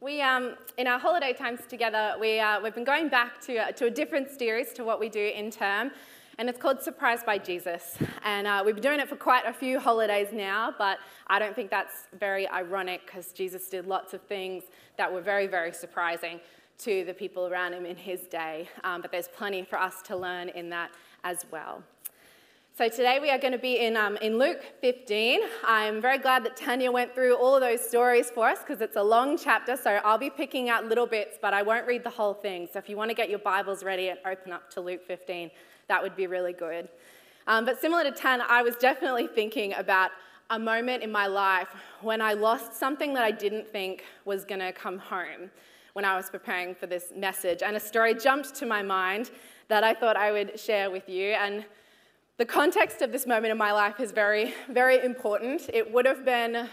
We, um, in our holiday times together, we, uh, we've been going back to, uh, to a different series to what we do in term, and it's called Surprised by Jesus. And uh, we've been doing it for quite a few holidays now, but I don't think that's very ironic because Jesus did lots of things that were very, very surprising to the people around him in his day. Um, but there's plenty for us to learn in that as well. So today we are going to be in, um, in Luke 15. I'm very glad that Tanya went through all of those stories for us because it's a long chapter, so I'll be picking out little bits, but I won't read the whole thing. So if you want to get your Bibles ready and open up to Luke 15, that would be really good. Um, but similar to Tan, I was definitely thinking about a moment in my life when I lost something that I didn't think was going to come home when I was preparing for this message. And a story jumped to my mind that I thought I would share with you. And the context of this moment in my life is very, very important. It would have been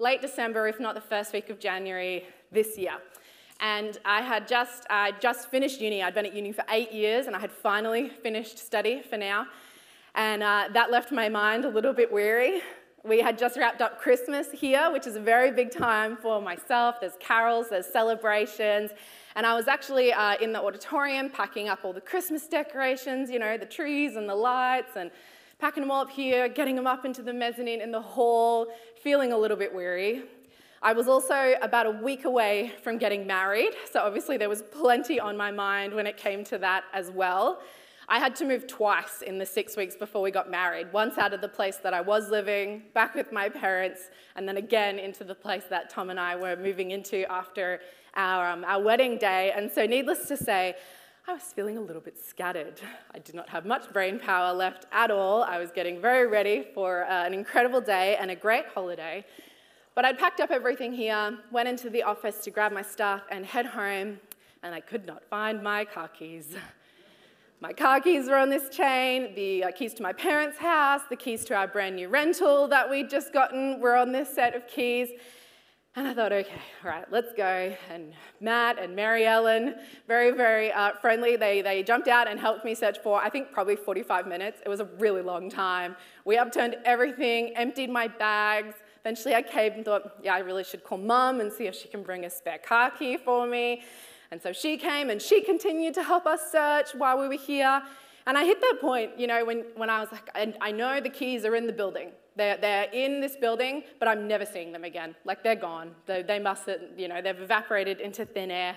late December, if not the first week of January this year. And I had just, I just finished uni. I'd been at uni for eight years, and I had finally finished study for now. And uh, that left my mind a little bit weary. We had just wrapped up Christmas here, which is a very big time for myself. There's carols, there's celebrations, and I was actually uh, in the auditorium packing up all the Christmas decorations, you know, the trees and the lights, and packing them all up here, getting them up into the mezzanine in the hall, feeling a little bit weary. I was also about a week away from getting married, so obviously there was plenty on my mind when it came to that as well. I had to move twice in the six weeks before we got married. Once out of the place that I was living, back with my parents, and then again into the place that Tom and I were moving into after our, um, our wedding day. And so, needless to say, I was feeling a little bit scattered. I did not have much brain power left at all. I was getting very ready for uh, an incredible day and a great holiday. But I'd packed up everything here, went into the office to grab my stuff, and head home, and I could not find my car keys. My car keys were on this chain, the uh, keys to my parents' house, the keys to our brand new rental that we'd just gotten were on this set of keys. And I thought, okay, all right, let's go. And Matt and Mary Ellen, very, very uh, friendly, they, they jumped out and helped me search for, I think, probably 45 minutes. It was a really long time. We upturned everything, emptied my bags. Eventually, I caved and thought, yeah, I really should call mum and see if she can bring a spare car key for me. And so she came and she continued to help us search while we were here. And I hit that point, you know, when, when I was like, I know the keys are in the building. They're, they're in this building, but I'm never seeing them again. Like they're gone. They, they must you know, they've evaporated into thin air.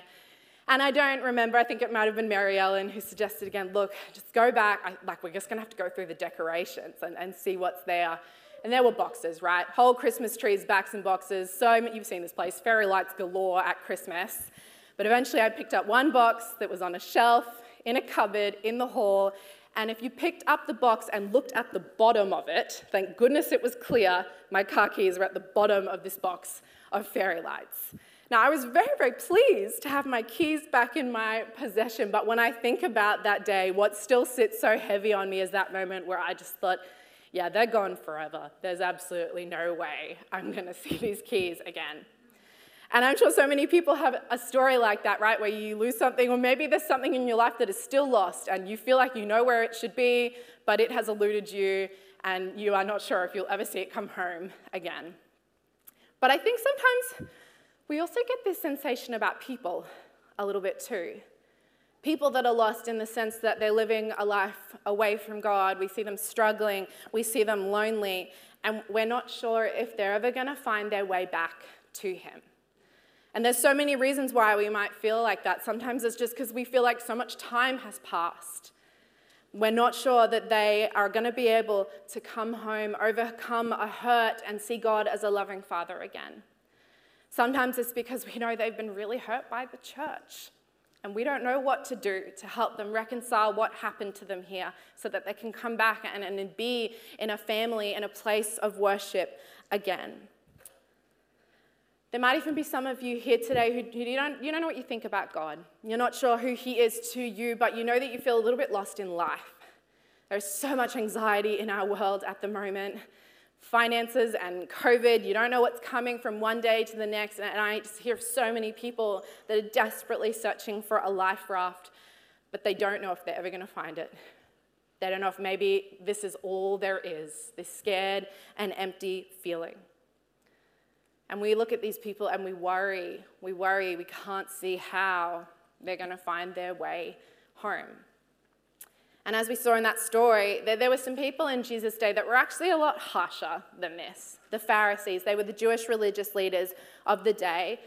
And I don't remember, I think it might have been Mary Ellen who suggested again, look, just go back. I, like, we're just going to have to go through the decorations and, and see what's there. And there were boxes, right? Whole Christmas trees, backs and boxes. So you've seen this place, fairy lights galore at Christmas. But eventually I picked up one box that was on a shelf in a cupboard in the hall. And if you picked up the box and looked at the bottom of it, thank goodness it was clear, my car keys were at the bottom of this box of fairy lights. Now, I was very, very pleased to have my keys back in my possession, but when I think about that day, what still sits so heavy on me is that moment where I just thought, yeah, they're gone forever. There's absolutely no way I'm gonna see these keys again. And I'm sure so many people have a story like that, right? Where you lose something, or maybe there's something in your life that is still lost, and you feel like you know where it should be, but it has eluded you, and you are not sure if you'll ever see it come home again. But I think sometimes we also get this sensation about people a little bit too. People that are lost in the sense that they're living a life away from God. We see them struggling, we see them lonely, and we're not sure if they're ever going to find their way back to Him. And there's so many reasons why we might feel like that. Sometimes it's just because we feel like so much time has passed. We're not sure that they are going to be able to come home, overcome a hurt, and see God as a loving Father again. Sometimes it's because we know they've been really hurt by the church, and we don't know what to do to help them reconcile what happened to them here so that they can come back and, and be in a family, in a place of worship again. There might even be some of you here today who, who you, don't, you don't know what you think about God. You're not sure who He is to you, but you know that you feel a little bit lost in life. There's so much anxiety in our world at the moment finances and COVID. You don't know what's coming from one day to the next. And I just hear so many people that are desperately searching for a life raft, but they don't know if they're ever going to find it. They don't know if maybe this is all there is this scared and empty feeling. And we look at these people and we worry. We worry. We can't see how they're going to find their way home. And as we saw in that story, there, there, were some people in Jesus' day that were actually a lot harsher than this. The Pharisees, they were the Jewish religious leaders of the day.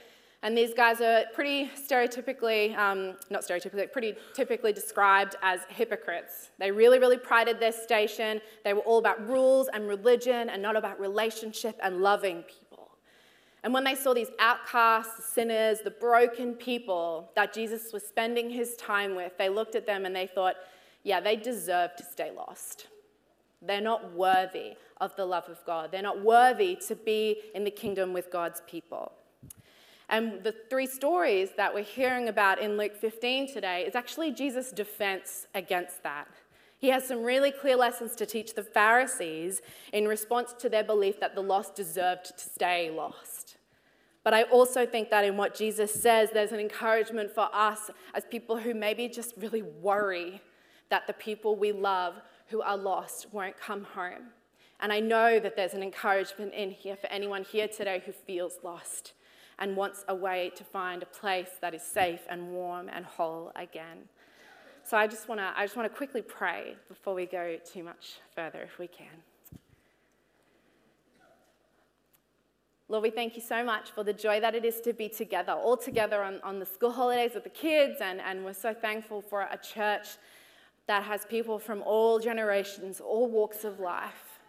And these guys are pretty stereotypically, um, not stereotypically, pretty typically described as hypocrites. They really, really prided their station. They were all about rules and religion and not about relationship and loving people. And when they saw these outcasts, sinners, the broken people that Jesus was spending his time with, they looked at them and they thought, yeah, they deserve to stay lost. They're not worthy of the love of God. They're not worthy to be in the kingdom with God's people. And the three stories that we're hearing about in Luke 15 today is actually Jesus' defense against that. He has some really clear lessons to teach the Pharisees in response to their belief that the lost deserved to stay lost. But I also think that in what Jesus says, there's an encouragement for us as people who maybe just really worry that the people we love who are lost won't come home. And I know that there's an encouragement in here for anyone here today who feels lost and wants a way to find a place that is safe and warm and whole again. So I just want to I just want to quickly pray before we go too much further if we can. Lord, we thank you so much for the joy that it is to be together, all together on, on the school holidays with the kids, and, and we're so thankful for a church that has people from all generations, all walks of life.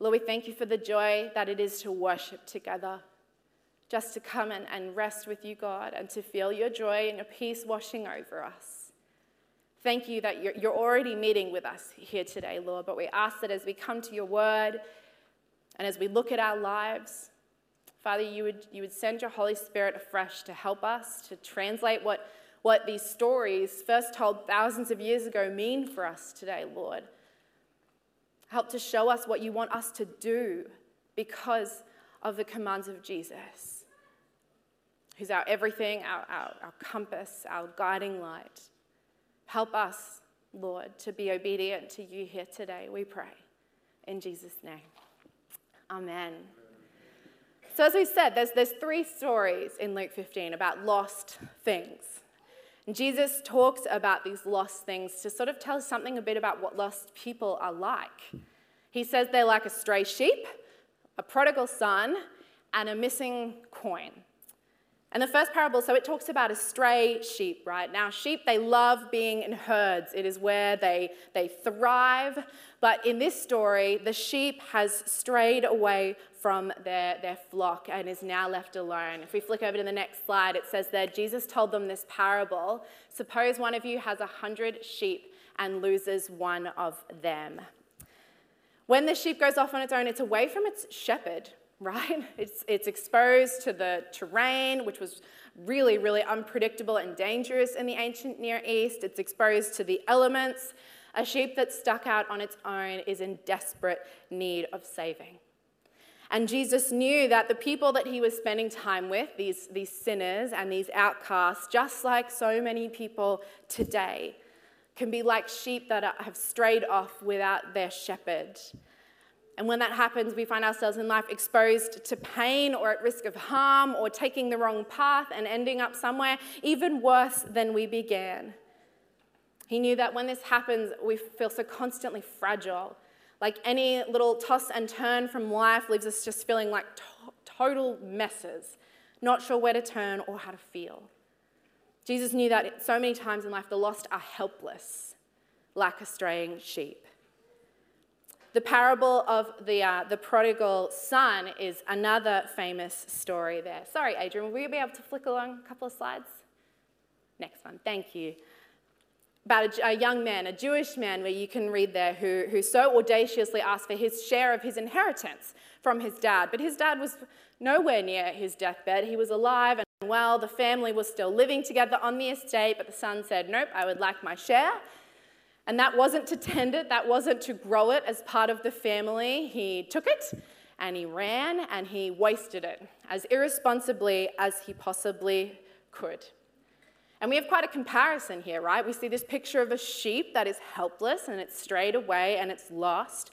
Lord, we thank you for the joy that it is to worship together, just to come and, and rest with you, God, and to feel your joy and your peace washing over us. Thank you that you're, already meeting with us here today, Lord, but we ask that as we come to your word and as we look at our lives, Father, you would, you would send your Holy Spirit afresh to help us to translate what what these stories, first told thousands of years ago, mean for us today, Lord. Help to show us what you want us to do because of the commands of Jesus, who's our everything, our, our, our compass, our guiding light. Help us, Lord, to be obedient to you here today, we pray. In Jesus' name. Amen. So, as we said, there's, there's three stories in Luke 15 about lost things. And Jesus talks about these lost things to sort of tell us something a bit about what lost people are like. He says they're like a stray sheep, a prodigal son, and a missing coin. And the first parable, so it talks about a stray sheep, right? Now, sheep, they love being in herds. It is where they, they thrive. But in this story, the sheep has strayed away from their, their flock and is now left alone. If we flick over to the next slide, it says that Jesus told them this parable. Suppose one of you has a hundred sheep and loses one of them. When the sheep goes off on its own, it's away from its shepherd, right? It's, it's exposed to the terrain, which was really, really unpredictable and dangerous in the ancient Near East. It's exposed to the elements. A sheep that's stuck out on its own is in desperate need of saving. And Jesus knew that the people that he was spending time with, these, these sinners and these outcasts, just like so many people today, can be like sheep that have strayed off without their shepherd. And when that happens, we find ourselves in life exposed to pain or at risk of harm or taking the wrong path and ending up somewhere even worse than we began. He knew that when this happens, we feel so constantly fragile. Like any little toss and turn from life leaves us just feeling like to- total messes, not sure where to turn or how to feel. Jesus knew that so many times in life the lost are helpless, like a straying sheep. The parable of the, uh, the prodigal son is another famous story there. Sorry, Adrian, will we be able to flick along a couple of slides? Next one, thank you. About a, a young man, a Jewish man, where you can read there, who, who so audaciously asked for his share of his inheritance from his dad. But his dad was nowhere near his deathbed. He was alive and well. The family was still living together on the estate, but the son said, Nope, I would like my share. And that wasn't to tend it, that wasn't to grow it as part of the family. He took it and he ran and he wasted it as irresponsibly as he possibly could. And we have quite a comparison here, right? We see this picture of a sheep that is helpless and it's strayed away and it's lost.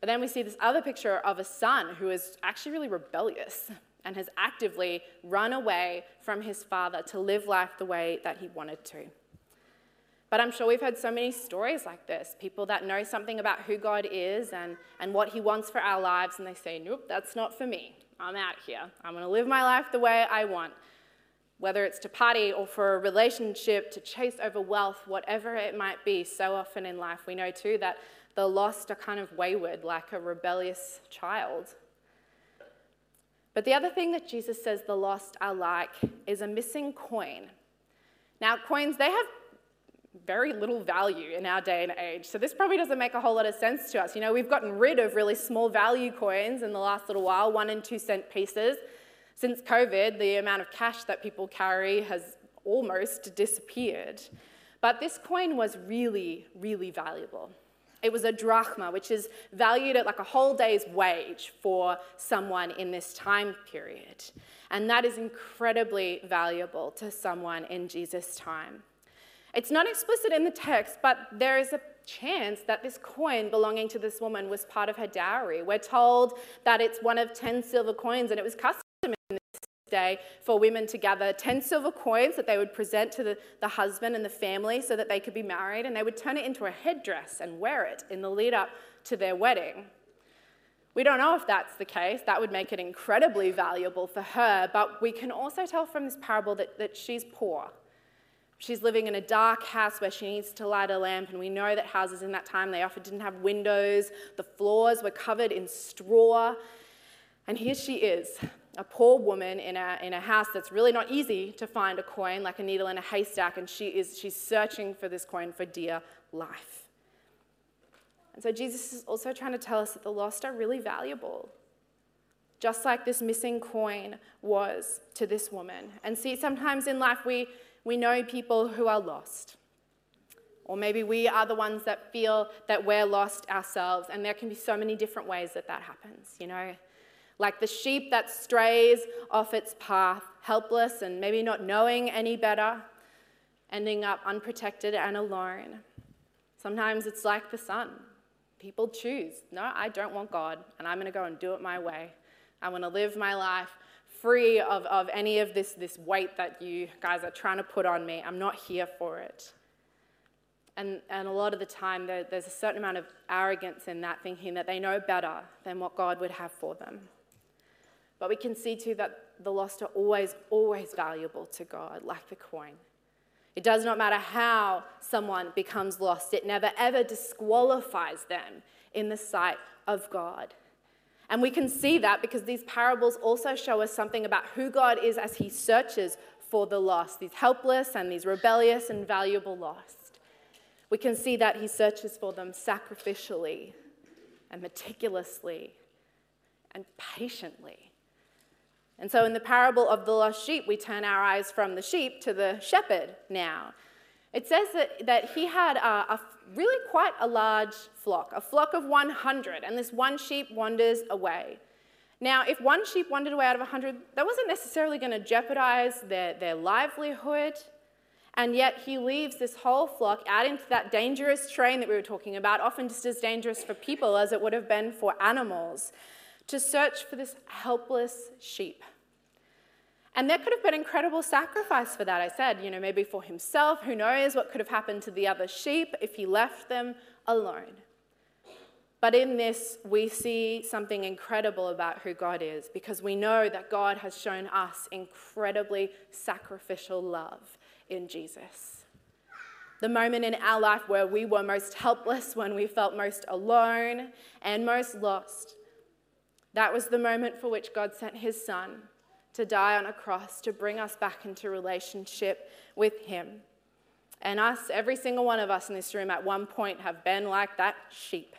But then we see this other picture of a son who is actually really rebellious. and has actively run away from his father to live life the way that he wanted to. But I'm sure we've heard so many stories like this people that know something about who God is and, and what he wants for our lives, and they say, Nope, that's not for me. I'm out here. I'm going to live my life the way I want. Whether it's to party or for a relationship, to chase over wealth, whatever it might be, so often in life, we know too that the lost are kind of wayward, like a rebellious child. But the other thing that Jesus says the lost are like is a missing coin. Now, coins, they have very little value in our day and age. So this probably doesn't make a whole lot of sense to us. You know, we've gotten rid of really small value coins in the last little while, one and two cent pieces. Since COVID, the amount of cash that people carry has almost disappeared. But this coin was really, really valuable. It was a drachma, which is valued at like a whole day's wage for someone in this time period. And that is incredibly valuable to someone in Jesus' time. It's not explicit in the text, but there is a chance that this coin belonging to this woman was part of her dowry. We're told that it's one of 10 silver coins, and it was custom in this day for women to gather 10 silver coins that they would present to the, the husband and the family so that they could be married, and they would turn it into a headdress and wear it in the lead up to their wedding. We don't know if that's the case. That would make it incredibly valuable for her, but we can also tell from this parable that, that she's poor. She's living in a dark house where she needs to light a lamp, and we know that houses in that time they often didn't have windows. The floors were covered in straw. And here she is, a poor woman in a, in a house that's really not easy to find a coin, like a needle in a haystack, and she is, she's searching for this coin for dear life. And so Jesus is also trying to tell us that the lost are really valuable, just like this missing coin was to this woman. And see, sometimes in life we we know people who are lost. Or maybe we are the ones that feel that we're lost ourselves, and there can be so many different ways that that happens, you know? Like the sheep that strays off its path, helpless and maybe not knowing any better, ending up unprotected and alone. Sometimes it's like the son. People choose, no, I don't want God, and I'm going to go and do it my way. I want to live my life free of, of any of this, this weight that you guys are trying to put on me. I'm not here for it. And, and a lot of the time, there, there's a certain amount of arrogance in that, thinking that they know better than what God would have for them. But we can see too that the lost are always, always valuable to God, like the coin. It does not matter how someone becomes lost, it never ever disqualifies them in the sight of God. And we can see that because these parables also show us something about who God is as he searches for the lost, these helpless and these rebellious and valuable lost. We can see that he searches for them sacrificially and meticulously and patiently. And so, in the parable of the lost sheep, we turn our eyes from the sheep to the shepherd now. It says that, that he had a, a really quite a large flock, a flock of 100, and this one sheep wanders away. Now, if one sheep wandered away out of 100, that wasn't necessarily going to jeopardize their, their livelihood. And yet, he leaves this whole flock out into that dangerous terrain that we were talking about, often just as dangerous for people as it would have been for animals, to search for this helpless sheep. And there could have been incredible sacrifice for that. I said, you know, maybe for himself, who knows what could have happened to the other sheep if he left them alone. But in this, we see something incredible about who God is because we know that God has shown us incredibly sacrificial love in Jesus. The moment in our life where we were most helpless, when we felt most alone and most lost, that was the moment for which God sent his son to die on a cross to bring us back into relationship with Him. And us, every single one of us in this room at one point have been like that sheep.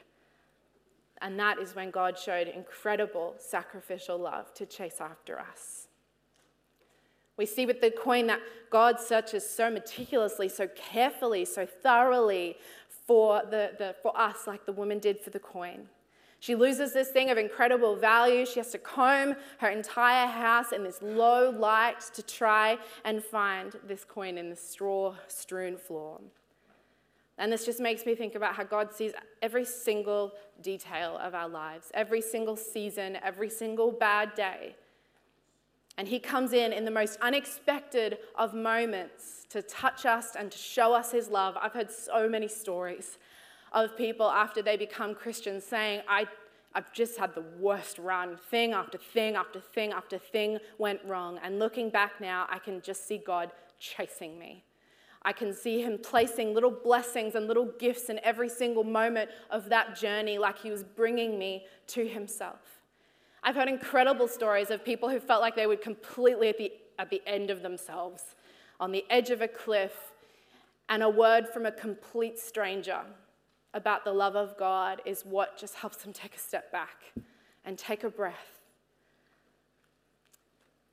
And that is when God showed incredible sacrificial love to chase after us. We see with the coin that God searches so meticulously, so carefully, so thoroughly for, the, the, for us, like the woman did for the coin. She loses this thing of incredible value. She has to comb her entire house in this low light to try and find this coin in the straw strewn floor. And this just makes me think about how God sees every single detail of our lives, every single season, every single bad day. And he comes in in the most unexpected of moments to touch us and to show us his love. I've heard so many stories of people after they become Christians saying, I, I've just had the worst run. Thing after thing after thing after thing went wrong. And looking back now, I can just see God chasing me. I can see him placing little blessings and little gifts in every single moment of that journey, like he was bringing me to himself. I've heard incredible stories of people who felt like they were completely at the, at the end of themselves, on the edge of a cliff, and a word from a complete stranger about the love of God is what just helps them take a step back and take a breath.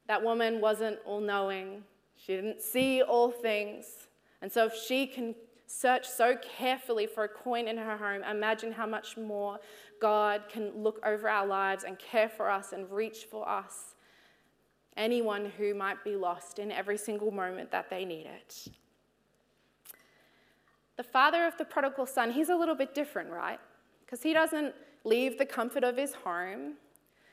That woman wasn't all knowing, she didn't see all things. And so, if she can search so carefully for a coin in her home, imagine how much more God can look over our lives and care for us and reach for us. Anyone who might be lost in every single moment that they need it. The father of the prodigal son, he's a little bit different, right? Because he doesn't leave the comfort of his home,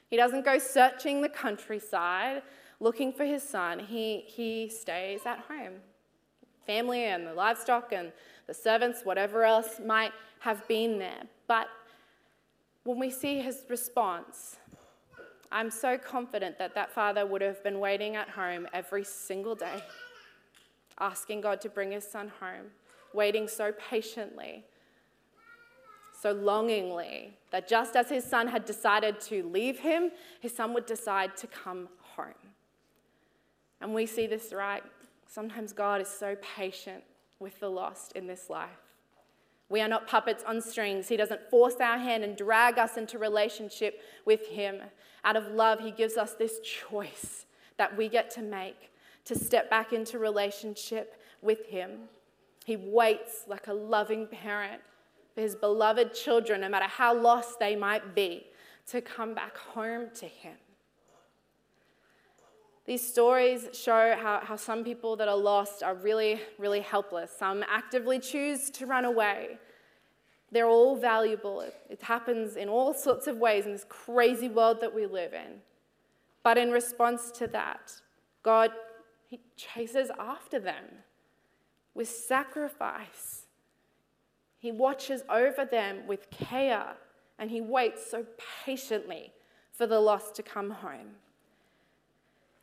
he doesn't go searching the countryside looking for his son. He, he stays at home family and the livestock and the servants, whatever else might have been there. But when we see his response, I'm so confident that that father would have been waiting at home every single day, asking God to bring his son home, waiting so patiently, so longingly, that just as his son had decided to leave him, his son would decide to come home. And we see this right Sometimes God is so patient with the lost in this life. We are not puppets on strings. He doesn't force our hand and drag us into relationship with Him. Out of love, He gives us this choice that we get to make to step back into relationship with Him. He waits like a loving parent for His beloved children, no matter how lost they might be, to come back home to Him. These stories show how, how some people that are lost are really, really helpless. Some actively choose to run away. They're all valuable. It, it happens in all sorts of ways in this crazy world that we live in. But in response to that, God he chases after them with sacrifice. He watches over them with care and he waits so patiently for the lost to come home.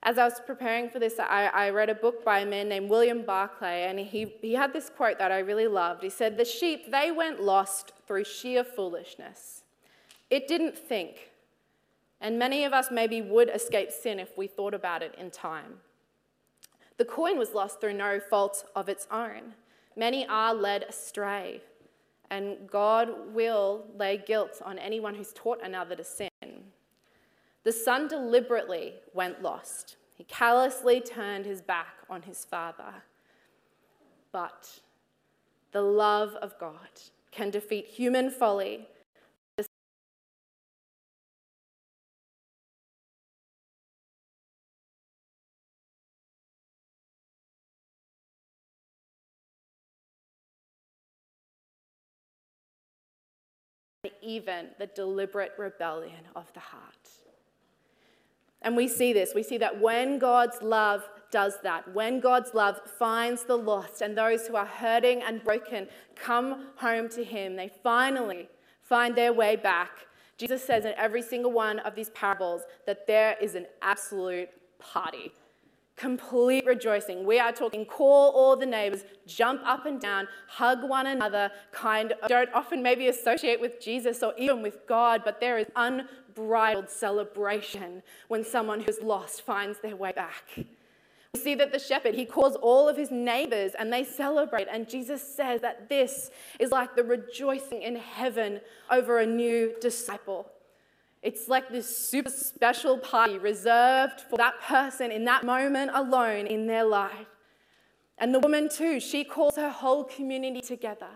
As I was preparing for this, I, I, read a book by a man named William Barclay, and he, he had this quote that I really loved. He said, The sheep, they went lost through sheer foolishness. It didn't think. And many of us maybe would escape sin if we thought about it in time. The coin was lost through no fault of its own. Many are led astray, and God will lay guilt on anyone who's taught another to sin. The son deliberately went lost. He callously turned his back on his father. But the love of God can defeat human folly. Even the deliberate rebellion of the heart. And we see this. We see that when God's love does that, when God's love finds the lost and those who are hurting and broken come home to Him, they finally find their way back. Jesus says in every single one of these parables that there is an absolute party, complete rejoicing. We are talking call all the neighbors, jump up and down, hug one another, kind of don't often maybe associate with Jesus or even with God, but there is unbridled celebration when someone who's lost finds their way back. We see that the shepherd, he calls all of his neighbors and they celebrate. And Jesus says that this is like the rejoicing in heaven over a new disciple. It's like this super special party reserved for that person in that moment alone in their life. And the woman, too, she calls her whole community together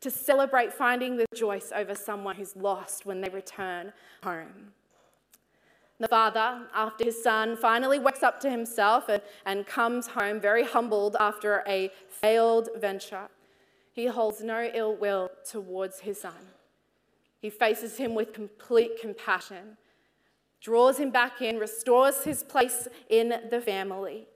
to celebrate finding the joy over someone who's lost when they return home. The father, after his son finally wakes up to himself and, and comes home very humbled after a failed venture, he holds no ill will towards his son. He faces him with complete compassion, draws him back in, restores his place in the family.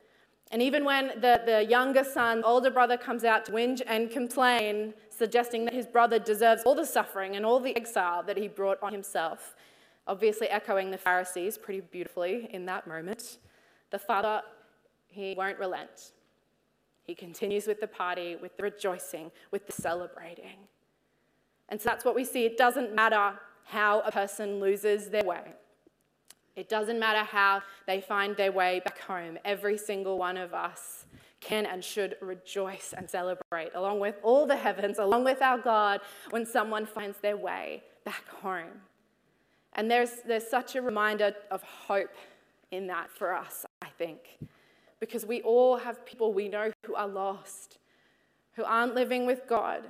And even when the, the younger son, older brother, comes out to whinge and complain, suggesting that his brother deserves all the suffering and all the exile that he brought on himself, obviously echoing the Pharisees pretty beautifully in that moment, the father, he won't relent. He continues with the party, with the rejoicing, with the celebrating. And so that's what we see. It doesn't matter how a person loses their way. It doesn't matter how they find their way back home. Every single one of us can and should rejoice and celebrate, along with all the heavens, along with our God, when someone finds their way back home. And there's, there's such a reminder of hope in that for us, I think, because we all have people we know who are lost, who aren't living with God,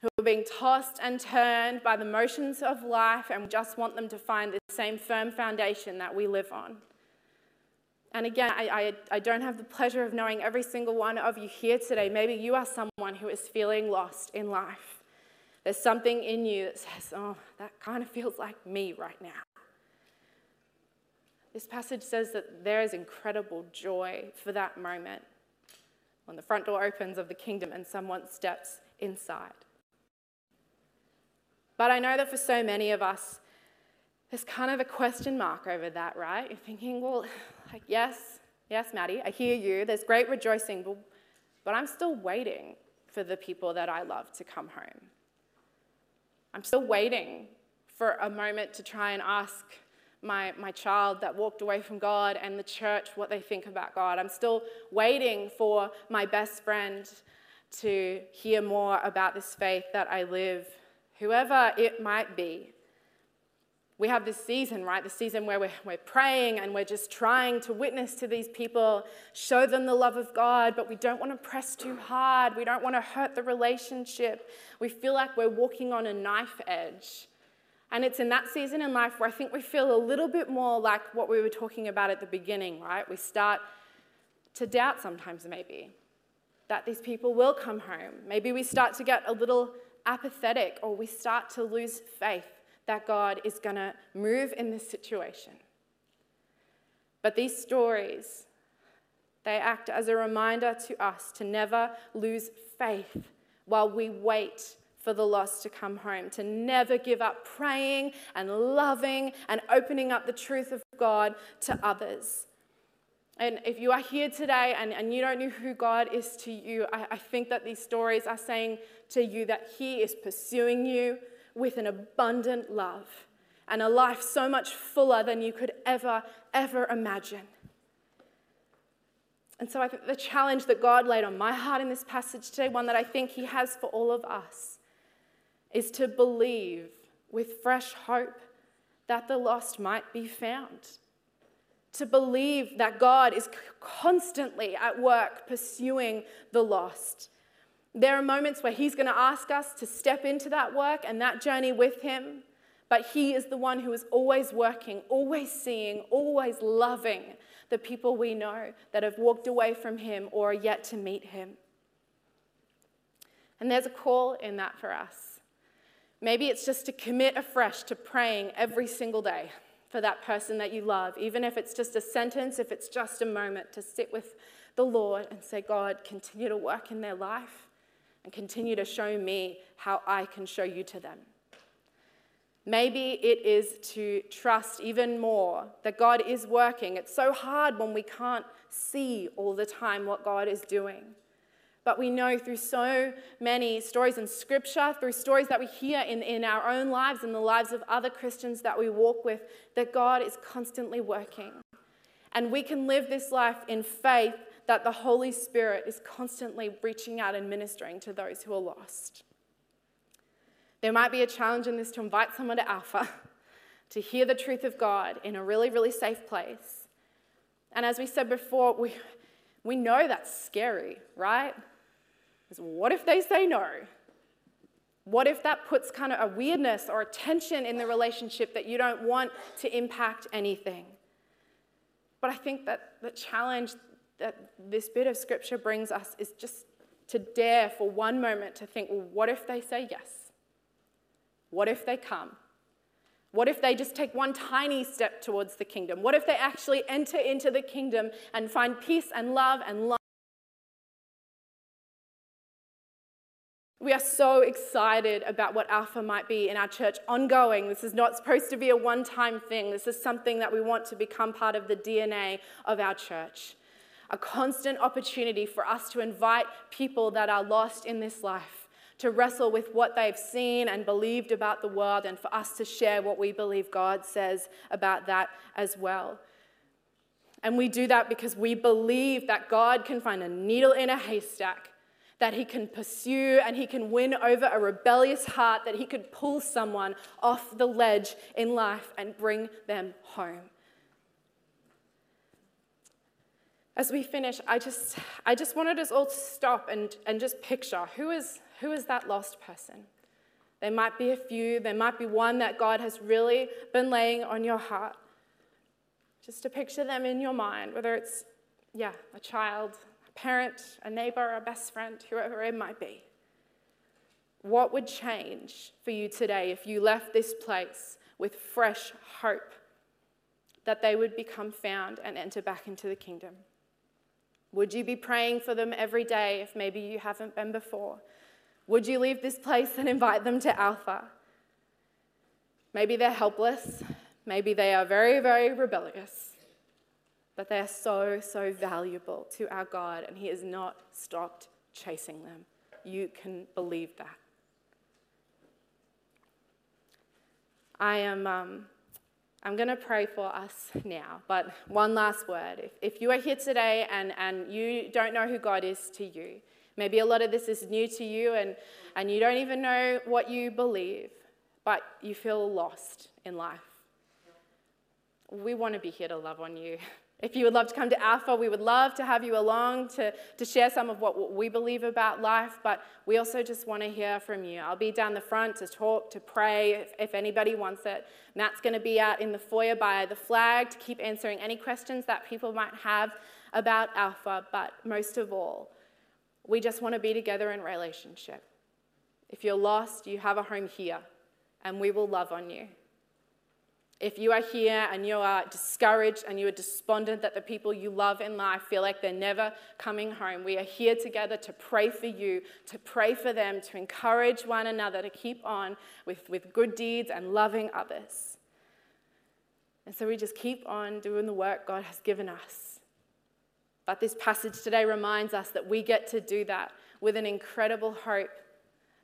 who are being tossed and turned by the motions of life, and just want them to find the same firm foundation that we live on. And again, I, I, I, don't have the pleasure of knowing every single one of you here today. Maybe you are someone who is feeling lost in life. There's something in you that says, oh, that kind of feels like me right now. This passage says that there is incredible joy for that moment when the front door opens of the kingdom and someone steps inside. But I know that for so many of us, there's kind of a question mark over that, right? You're thinking, well, like, yes, yes, Maddie, I hear you. There's great rejoicing, but, but I'm still waiting for the people that I love to come home. I'm still waiting for a moment to try and ask my, my child that walked away from God and the church what they think about God. I'm still waiting for my best friend to hear more about this faith that I live whoever it might be. We have this season, right? The season where we're, we're praying and we're just trying to witness to these people, show them the love of God, but we don't want to press too hard. We don't want to hurt the relationship. We feel like we're walking on a knife edge. And it's in that season in life where I think we feel a little bit more like what we were talking about at the beginning, right? We start to doubt sometimes, maybe, that these people will come home. Maybe we start to get a little apathetic or we start to lose faith that God is going to move in this situation. But these stories, they act as a reminder to us to never lose faith while we wait for the lost to come home, to never give up praying and loving and opening up the truth of God to others. And if you are here today and, and you don't know who God is to you, I, I think that these stories are saying to you that He is pursuing you with an abundant love and a life so much fuller than you could ever, ever imagine. And so I think the challenge that God laid on my heart in this passage today, one that I think He has for all of us, is to believe with fresh hope that the lost might be found to believe that God is constantly at work pursuing the lost. There are moments where He's going to ask us to step into that work and that journey with Him, but He is the one who is always working, always seeing, always loving the people we know that have walked away from Him or are yet to meet Him. And there's a call in that for us. Maybe it's just to commit afresh to praying every single day for that person that you love, even if it's just a sentence, if it's just a moment to sit with the Lord and say, God, continue to work in their life and continue to show me how I can show you to them. Maybe it is to trust even more that God is working. It's so hard when we can't see all the time what God is doing. But we know through so many stories in Scripture, through stories that we hear in, in our own lives and the lives of other Christians that we walk with, that God is constantly working. And we can live this life in faith that the Holy Spirit is constantly reaching out and ministering to those who are lost. There might be a challenge in this to invite someone to Alpha, to hear the truth of God in a really, really safe place. And as we said before, we, we know that's scary, right? Is what if they say no? What if that puts kind of a weirdness or a tension in the relationship that you don't want to impact anything? But I think that the challenge that this bit of scripture brings us is just to dare for one moment to think, well, what if they say yes? What if they come? What if they just take one tiny step towards the kingdom? What if they actually enter into the kingdom and find peace and love and life? We are so excited about what Alpha might be in our church ongoing. This is not supposed to be a one time thing. This is something that we want to become part of the DNA of our church. A constant opportunity for us to invite people that are lost in this life to wrestle with what they've seen and believed about the world, and for us to share what we believe God says about that as well. And we do that because we believe that God can find a needle in a haystack that he can pursue and he can win over a rebellious heart, that he could pull someone off the ledge in life and bring them home. As we finish, I just, I just wanted us all to stop and, and just picture who is, who is that lost person? There might be a few, there might be one that God has really been laying on your heart. Just to picture them in your mind, whether it's, yeah, a child, parent, a neighbor, a best friend, whoever it might be. What would change for you today if you left this place with fresh hope that they would become found and enter back into the kingdom? Would you be praying for them every day if maybe you haven't been before? Would you leave this place and invite them to Alpha? Maybe they're helpless. Maybe they are very, very rebellious but they are so, so valuable to our God, and He has not stopped chasing them. You can believe that. I am. Um, I'm going to pray for us now, but one last word. If, if you are here today and, and you don't know who God is to you, maybe a lot of this is new to you and, and you don't even know what you believe, but you feel lost in life. We want to be here to love on you. If you would love to come to Alpha, we would love to have you along to, to share some of what we believe about life, but we also just want to hear from you. I'll be down the front to talk, to pray if, if anybody wants it. Matt's going to be out in the foyer by the flag to keep answering any questions that people might have about Alpha, but most of all, we just want to be together in relationship. If you're lost, you have a home here, and we will love on you. If you are here and you are discouraged and you are despondent that the people you love in life feel like they're never coming home, we are here together to pray for you, to pray for them, to encourage one another to keep on with, with good deeds and loving others. And so we just keep on doing the work God has given us. But this passage today reminds us that we get to do that with an incredible hope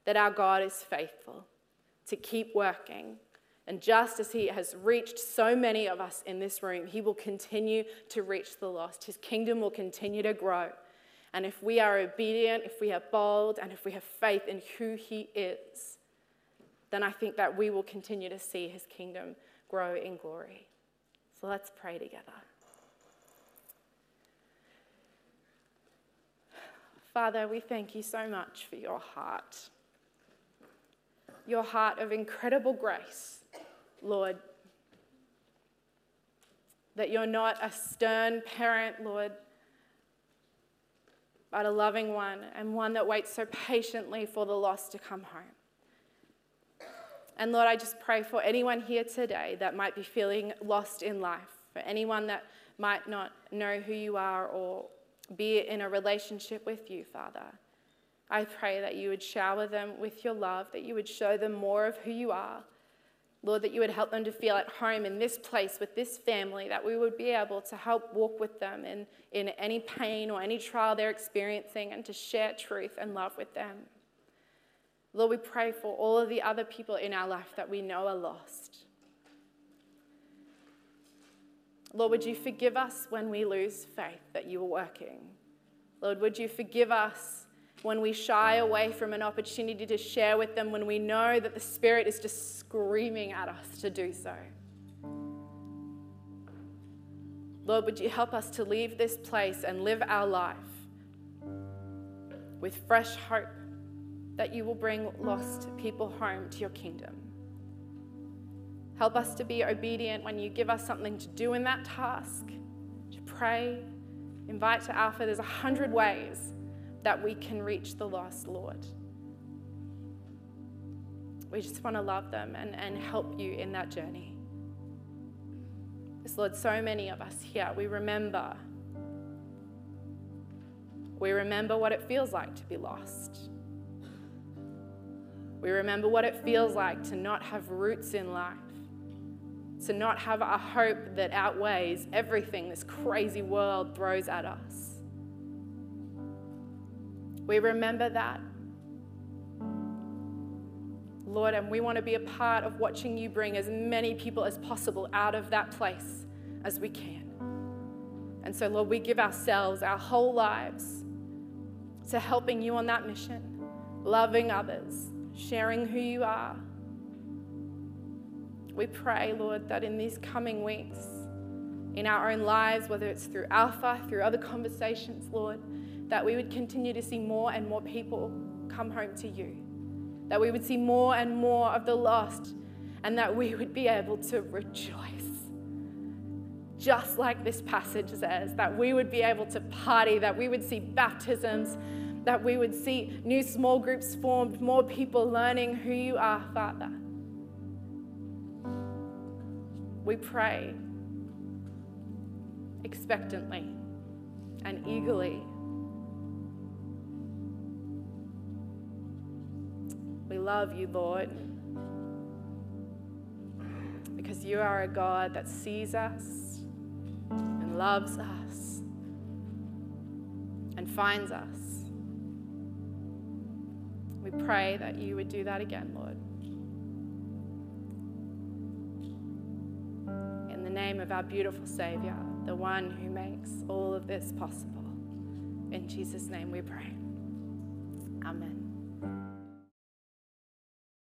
that our God is faithful, to keep working and just as He has reached so many of us in this room, He will continue to reach the lost. His kingdom will continue to grow. And if we are obedient, if we are bold, and if we have faith in who He is, then I think that we will continue to see His kingdom grow in glory. So let's pray together. Father, we thank you so much for your heart, your heart of incredible grace Lord. That you're not a stern parent, Lord, but a loving one and one that waits so patiently for the lost to come home. And Lord, I just pray for anyone here today that might be feeling lost in life, for anyone that might not know who you are or be in a relationship with you, Father. I pray that you would shower them with your love, that you would show them more of who you are, Lord, that you would help them to feel at home in this place with this family, that we would be able to help walk with them in, in any pain or any trial they're experiencing and to share truth and love with them. Lord, we pray for all of the other people in our life that we know are lost. Lord, would you forgive us when we lose faith that you are working? Lord, would you forgive us when we shy away from an opportunity to share with them, when we know that the Spirit is just screaming at us to do so. Lord, would you help us to leave this place and live our life with fresh hope that you will bring lost people home to your kingdom? Help us to be obedient when you give us something to do in that task, to pray, invite to Alpha. There's a hundred ways that we can reach the lost, Lord. We just want to love them and, and help you in that journey. Because, Lord, so many of us here, we remember. We remember what it feels like to be lost. We remember what it feels like to not have roots in life, to not have a hope that outweighs everything this crazy world throws at us. We remember that. Lord, and we want to be a part of watching you bring as many people as possible out of that place as we can. And so, Lord, we give ourselves, our whole lives, to helping you on that mission, loving others, sharing who you are. We pray, Lord, that in these coming weeks, in our own lives, whether it's through Alpha, through other conversations, Lord, that we would continue to see more and more people come home to you that we would see more and more of the lost, and that we would be able to rejoice. Just like this passage says, that we would be able to party, that we would see baptisms, that we would see new small groups formed, more people learning who you are, Father. We pray expectantly and eagerly We love you, Lord, because you are a God that sees us and loves us and finds us. We pray that you would do that again, Lord. In the name of our beautiful Savior, the one who makes all of this possible. In Jesus' name we pray. Amen.